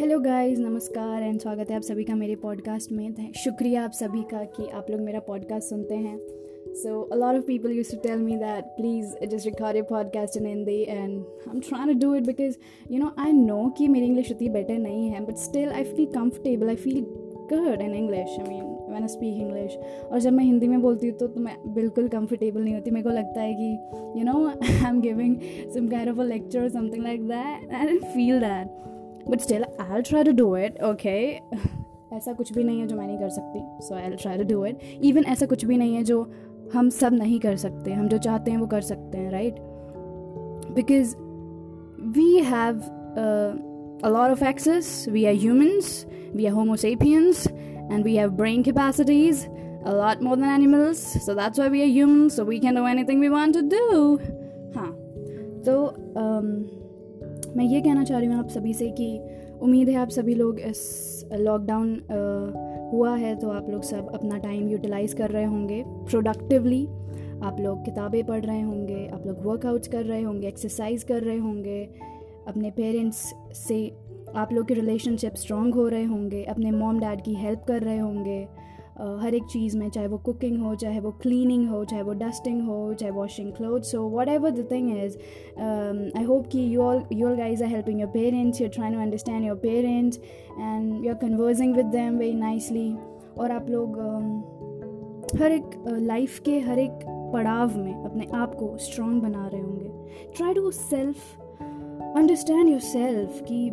Hello guys नमस्कार and स्वागत है आप सभी का मेरे पॉडकास्ट में। शुक्रिया आप सभी का कि आप लोग मेरा पॉडकास्ट सुनते हैं। So a lot of people use to tell me that please just record your podcast in Hindi and I am try to do it because you know I know कि मेरी इंग्लिश उतनी better नहीं है but still I feel comfortable I feel good in English I mean when I speak English और जब मैं हिंदी में बोलती हूँ तो, तो मैं बिल्कुल कंफर्टेबल नहीं होती। मेरे को लगता है कि you know I am giving some kind of a lecture something like that I feel that But still I try to do it okay ऐसा कुछ भी नहीं है जो मैं नहीं कर सकती so I try to do it even ऐसा कुछ भी नहीं है जो हम सब नहीं कर सकते हम जो चाहते हैं वो कर सकते हैं right because we have a lot of access. We are humans, we are Homo sapiens, and we have brain capacities a lot more than animals. So that's why we are humans, so we can do anything we want to do. हाँ तो um, मैं ये कहना चाह रही हूँ आप सभी से कि उम्मीद है आप सभी लोग इस लॉकडाउन हुआ है तो आप लोग सब अपना टाइम यूटिलाइज़ कर रहे होंगे प्रोडक्टिवली आप लोग किताबें पढ़ रहे होंगे, आप लोग वर्कआउट्स कर रहे होंगे एक्सरसाइज कर रहे होंगे। अपने पेरेंट्स से आप लोग के रिलेशनशिप स्ट्रॉन्ग हो रहे होंगे, अपने मॉम डैड की हेल्प कर रहे होंगे। हर एक चीज़ में चाहे वो कुकिंग हो चाहे वो क्लीनिंग हो चाहे वो डस्टिंग हो चाहे वॉशिंग क्लोथ्स हो whatever the thing is I hope कि you all you all guys are helping your parents you try to understand your parents and you are converging with them very nicely और आप लोग um, हर एक life uh, के हर एक पड़ाव में अपने आप को स्ट्रॉन्ग बना रहे होंगे। Try to self understand yourself कि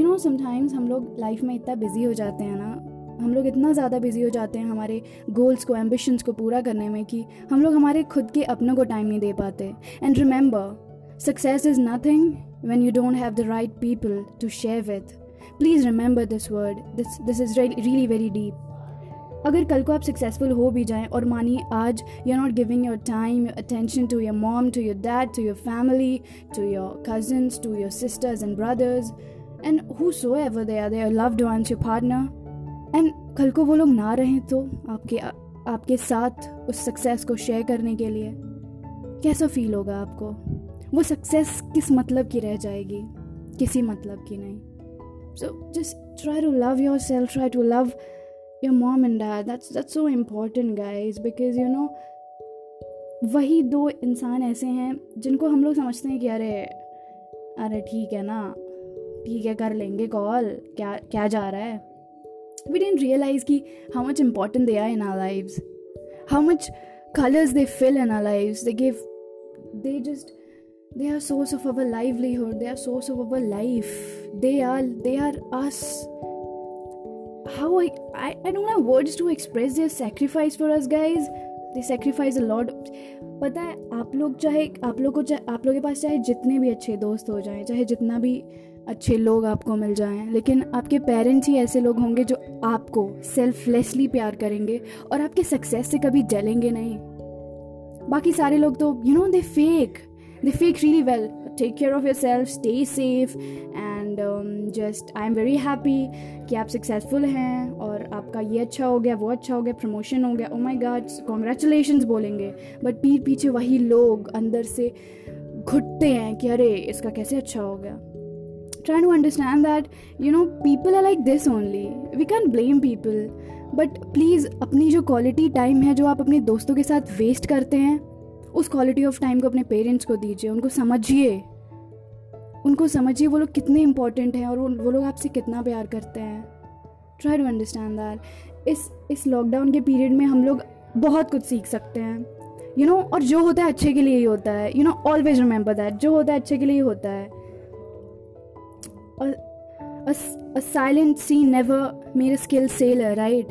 यू नो समटाइम्स हम लोग लाइफ में इतना बिज़ी हो जाते हैं ना हम लोग इतना ज़्यादा बिज़ी हो जाते हैं हमारे गोल्स को एम्बिशंस को पूरा करने में कि हम लोग हमारे खुद के अपनों को टाइम नहीं दे पाते and remember success is nothing you don't have the right people to share with. Please remember this word. This this is really really very deep. अगर कल को आप सक्सेसफुल हो भी जाएँ और मानिए आज you are not giving your time your attention to your mom to your dad to your family to your cousins to your sisters and brothers and whosoever they are they are loved ones your partner and कल को वो लोग ना रहें तो आपके आपके साथ उस सक्सेस को शेयर करने के लिए कैसा फील होगा आपको? वो सक्सेस किस मतलब की रह जाएगी? किसी मतलब की नहीं। So just try to love yourself try to love your mom and dad that's that's so important guys because you know वही दो इंसान ऐसे हैं जिनको हम लोग समझते हैं कि अरे अरे ठीक है ना, ठीक है, कर लेंगे कॉल क्या क्या जा रहा है? वी डेंट रियलाइज़ कि how much important they are in our live how much colours they fill in our live they give they just they are source of our livelihood they are source of our life they are they are as how I don't have words to express their sacrifice for us guys they sacrifice a lot पता है, आप लोग चाहे, आप लोग को चाहे, आप लोगों के पास चाहे जितने भी अच्छे दोस्त हो जाए, चाहे जितना भी अच्छे लोग आपको मिल जाएँ। लेकिन आपके पेरेंट्स ही ऐसे लोग होंगे जो आपको सेल्फलेसली प्यार करेंगे और आपके सक्सेस से कभी जलेंगे नहीं। बाकी सारे लोग तो you know they fake they fake really well take care of yourself stay safe and just I am very happy कि आप सक्सेसफुल हैं और आपका ये अच्छा हो गया, वो अच्छा हो गया प्रमोशन हो गया। ओ माई गॉड कॉन्ग्रेचुलेशन बोलेंगे। बट पीठ पीछे वही लोग अंदर से घुटते हैं कि अरे, इसका कैसे अच्छा हो गया? Trying to understand that you know people are like this only. We can't blame people. But please अपनी जो क्वालिटी टाइम है जो आप अपने दोस्तों के साथ वेस्ट करते हैं उस क्वालिटी ऑफ़ टाइम को अपने पेरेंट्स को दीजिए उनको समझिए। उनको समझिए वो लोग कितने इंपॉर्टेंट हैं और वो वो लोग आपसे कितना प्यार करते हैं। ट्राई टू अंडरस्टैंड दैट इस इस लॉकडाउन के पीरियड में हम लोग बहुत कुछ सीख सकते हैं। यू you नो know, और जो होता है अच्छे के लिए ही होता है। You know always remember that जो होता है अच्छे के लिए ही होता है। A silent sea never made a skilled sailor right?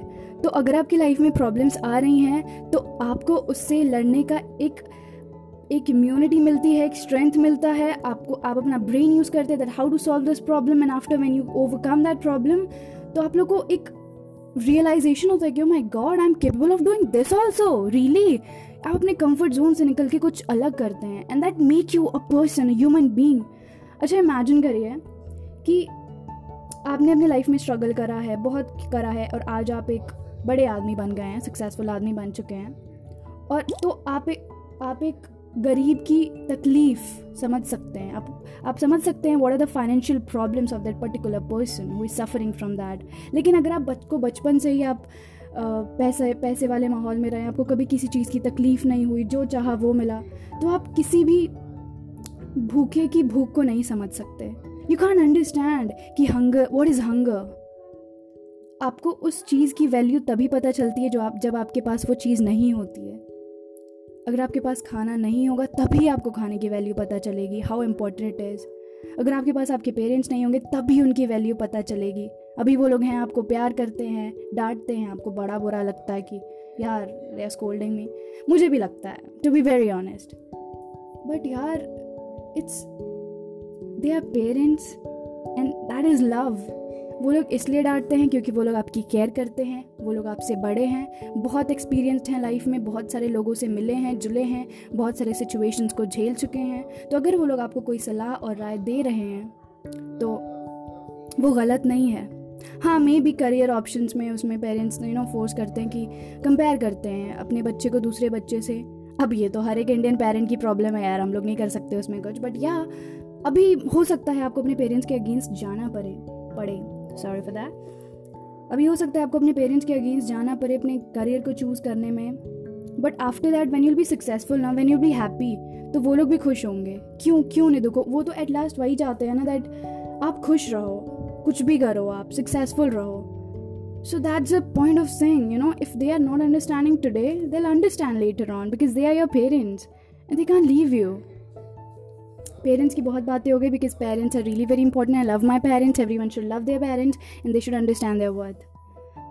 तो अगर आपकी लाइफ में प्रॉब्लम्स आ रही हैं तो आपको उससे लड़ने का एक एक इम्यूनिटी मिलती है, एक स्ट्रेंथ मिलता है। आपको, आप अपना ब्रेन यूज़ करते हैं that how to solve this problem and after when you overcome that problem तो आप लोग को एक रियलाइजेशन होता है कि my god I am capable of doing this also really आप अपने कंफर्ट जोन से निकल के कुछ अलग करते हैं and that make you a person human being अच्छा इमेजिन करिए कि आपने अपनी लाइफ में स्ट्रगल करा है, बहुत करा है और आज आप एक बड़े आदमी बन गए हैं सक्सेसफुल आदमी बन चुके हैं। और तो आप एक आप एक गरीब की तकलीफ़ समझ सकते हैं। आप आप समझ सकते हैं what are the financial problems of that particular person who is suffering from that लेकिन अगर आप बच, को बचपन से ही आप पैसे पैसे वाले माहौल में रहे, आपको कभी किसी चीज़ की तकलीफ़ नहीं हुई, जो चाहा वो मिला तो आप किसी भी भूखे की भूख को नहीं समझ सकते। यू कैन अंडरस्टैंड कि हंगर वॉट इज़ हंगर आपको उस चीज़ की वैल्यू तभी पता चलती है जो आप, जब आपके पास वो चीज़ नहीं होती है। अगर आपके पास खाना नहीं होगा, तभी आपको खाने की वैल्यू पता चलेगी हाउ इम्पोर्टेंट इट इज़ अगर आपके पास आपके पेरेंट्स नहीं होंगे, तभी उनकी वैल्यू पता चलेगी। अभी वो लोग हैं, आपको प्यार करते हैं, डांटते हैं, आपको बड़ा बुरा लगता है कि, यार दे आर स्कोल्डिंग मी मुझे भी लगता है to be very honest but यार it's they are parents and that is love वो लोग इसलिए डांटते हैं क्योंकि वो लोग आपकी केयर करते हैं, वो लोग आपसे बड़े हैं, बहुत एक्सपीरियंसड हैं लाइफ में, बहुत सारे लोगों से मिले हैं, जुले हैं, बहुत सारे सिचुएशंस को झेल चुके हैं। तो अगर वो लोग आपको कोई सलाह और राय दे रहे हैं तो वो गलत नहीं है। हाँ मे भी करियर ऑप्शंस में उसमें पेरेंट्स यू नो फोर्स करते हैं कि कंपेयर करते हैं अपने बच्चे को दूसरे बच्चे से। अब ये तो हर एक इंडियन पेरेंट की प्रॉब्लम है यार, हम लोग नहीं कर सकते उसमें कुछ बट या अभी हो सकता है आपको अपने पेरेंट्स के अगेंस्ट जाना पड़े पड़े। सॉरी फॉर दैट अभी हो सकता है आपको अपने पेरेंट्स के अगेंस्ट जाना पड़े अपने करियर को चूज़ करने में। But after that when you'll be successful ना वैन यूल बी हैप्पी तो वो लोग भी खुश होंगे। क्यों क्यों नहीं देखो? वो तो एट लास्ट वही चाहते हैं ना दैट आप खुश रहो कुछ भी करो आप सक्सेसफुल रहो। So that's the point of saying, you know, if they are not understanding today, they'll understand later on because they are your parents and they can't leave you. Parents की बहुत बातें हो गई because parents are really very important I love my parents everyone should love their parents and they should understand their worth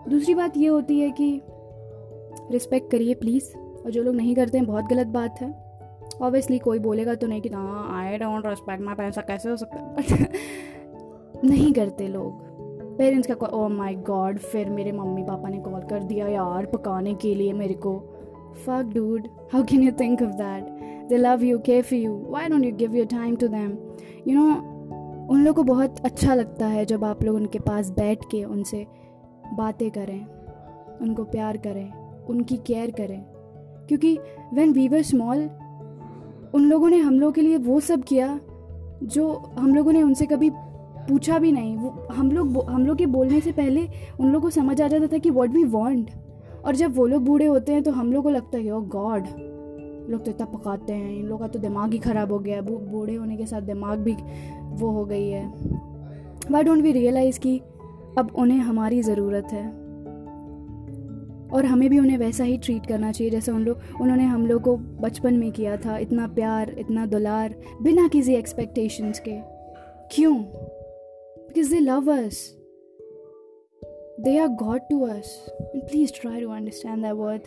दूसरी बात ये होती है कि रिस्पेक्ट करिए प्लीज़ और जो लोग नहीं करते हैं, बहुत गलत बात है. ऑब्वियसली कोई बोलेगा तो नहीं कि हाँ I don't respect my parents कैसे हो सकता है? नहीं करते लोग. पेरेंट्स का ओ माई गॉड फिर मेरे मम्मी पापा ने कॉल कर दिया यार पकाने के लिए मेरे को. Fuck dude how can you think of that they love you care for you, why don't you give your time to them? You know, उन लोग को बहुत अच्छा लगता है जब आप लोग उनके पास बैठ के उनसे बातें करें, उनको प्यार करें, उनकी केयर करें। क्योंकि वेन वी वर स्मॉल उन लोगों ने हम लोगों के लिए वो सब किया जो हम लोगों ने उनसे कभी पूछा भी नहीं। वो हम लोग हम लोग के बोलने से पहले उन लोगों को समझ आ जाता था कि वॉट वी वॉन्ट और जब वो लोग बूढ़े होते हैं तो हम लोग को लगता है ओ गॉड लोग तो इतना पकाते हैं, इन लोग का तो दिमाग ही ख़राब हो गया है। बूढ़े होने के साथ दिमाग भी वो हो गई है। वाई डोंट वी रियलाइज़ कि अब उन्हें हमारी ज़रूरत है। और हमें भी उन्हें वैसा ही ट्रीट करना चाहिए जैसे उन लोग, उन्होंने हम लोग को बचपन में किया था, इतना प्यार, इतना दुलार, बिना किसी एक्सपेक्टेशंस के। क्यों? Because they love us they are god to us please try to understand that worth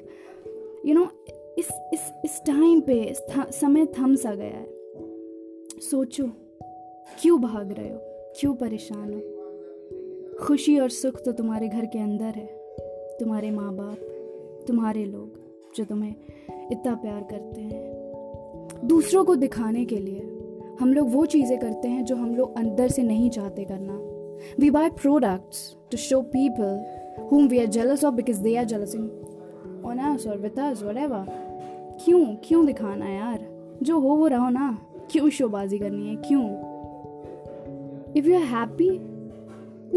you know इस इस इस टाइम पे समय थम सा गया है। सोचो क्यों भाग रहे हो? क्यों परेशान हो? खुशी और सुख तो तुम्हारे घर के अंदर है। तुम्हारे माँ बाप तुम्हारे लोग जो तुम्हें इतना प्यार करते हैं। दूसरों को दिखाने के लिए हम लोग वो चीज़ें करते हैं जो हम लोग अंदर से नहीं चाहते करना। We buy products to show people whom we are jealous of because they are jealous on us or with us, whatever. क्यों क्यों दिखाना यार? जो हो, वो रहो ना। क्यों शोबाजी करनी है? क्यों? If you are happy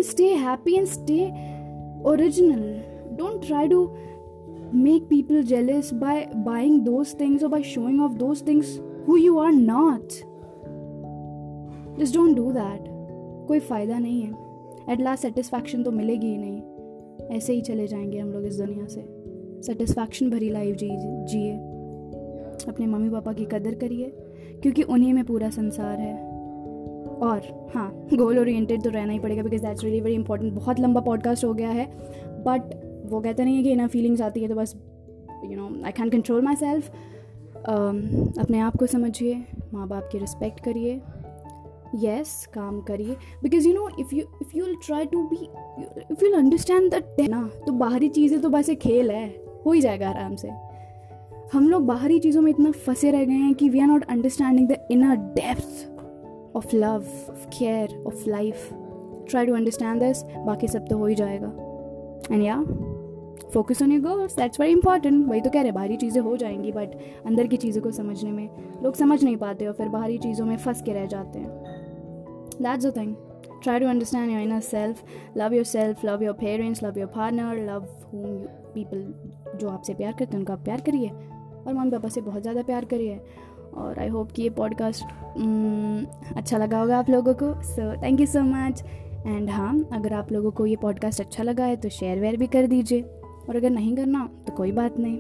stay happy and stay original don't try to make people jealous by buying those things or by showing off those things who you are not. Just don't do that. कोई फ़ायदा नहीं है। At last satisfaction तो मिलेगी ही नहीं। ऐसे ही चले जाएँगे हम लोग इस दुनिया से। सेटिस्फैक्शन भरी लाइफ जी, जिए। अपने मम्मी पापा की कदर करिए क्योंकि उन्हीं में पूरा संसार है। और हाँ गोल ओरिएंटेड तो रहना ही पड़ेगा because that's really very important बहुत लंबा पॉडकास्ट हो गया है बट वो कहते नहीं है कि ना फीलिंग्स आती है तो बस you know I can control myself अपने आप को समझिए माँ बाप की रिस्पेक्ट करिए। यस काम करिए। Because you know if you if you try to be if you understand that ना तो बाहरी चीज़ें तो बस एक खेल है, हो ही जाएगा आराम से। हम लोग बाहरी चीज़ों में इतना फंसे रह गए हैं कि we are not understanding the inner depth of love of care of life try to understand this बाकी सब तो हो ही जाएगा। And yeah focus on your goals that's very important वही तो कह रहे बाहरी चीज़ें हो जाएँगी बट अंदर की चीज़ों को समझने में लोग समझ नहीं पाते और फिर बाहरी चीज़ों में फंस के रह जाते हैं। That's a thing try to understand your inner self. Love yourself love your parents love your partner love whom you, people जो आपसे प्यार करते हैं उनका आप प्यार करिए। और मम्मी पापा से बहुत ज़्यादा प्यार करिए और आई होप कि ये पॉडकास्ट mm, अच्छा लगा होगा आप लोगों को। So thank you so much and हाँ अगर आप लोगों को ये पॉडकास्ट अच्छा लगा है तो शेयर वेयर भी कर दीजिए। और अगर नहीं करना तो कोई बात नहीं।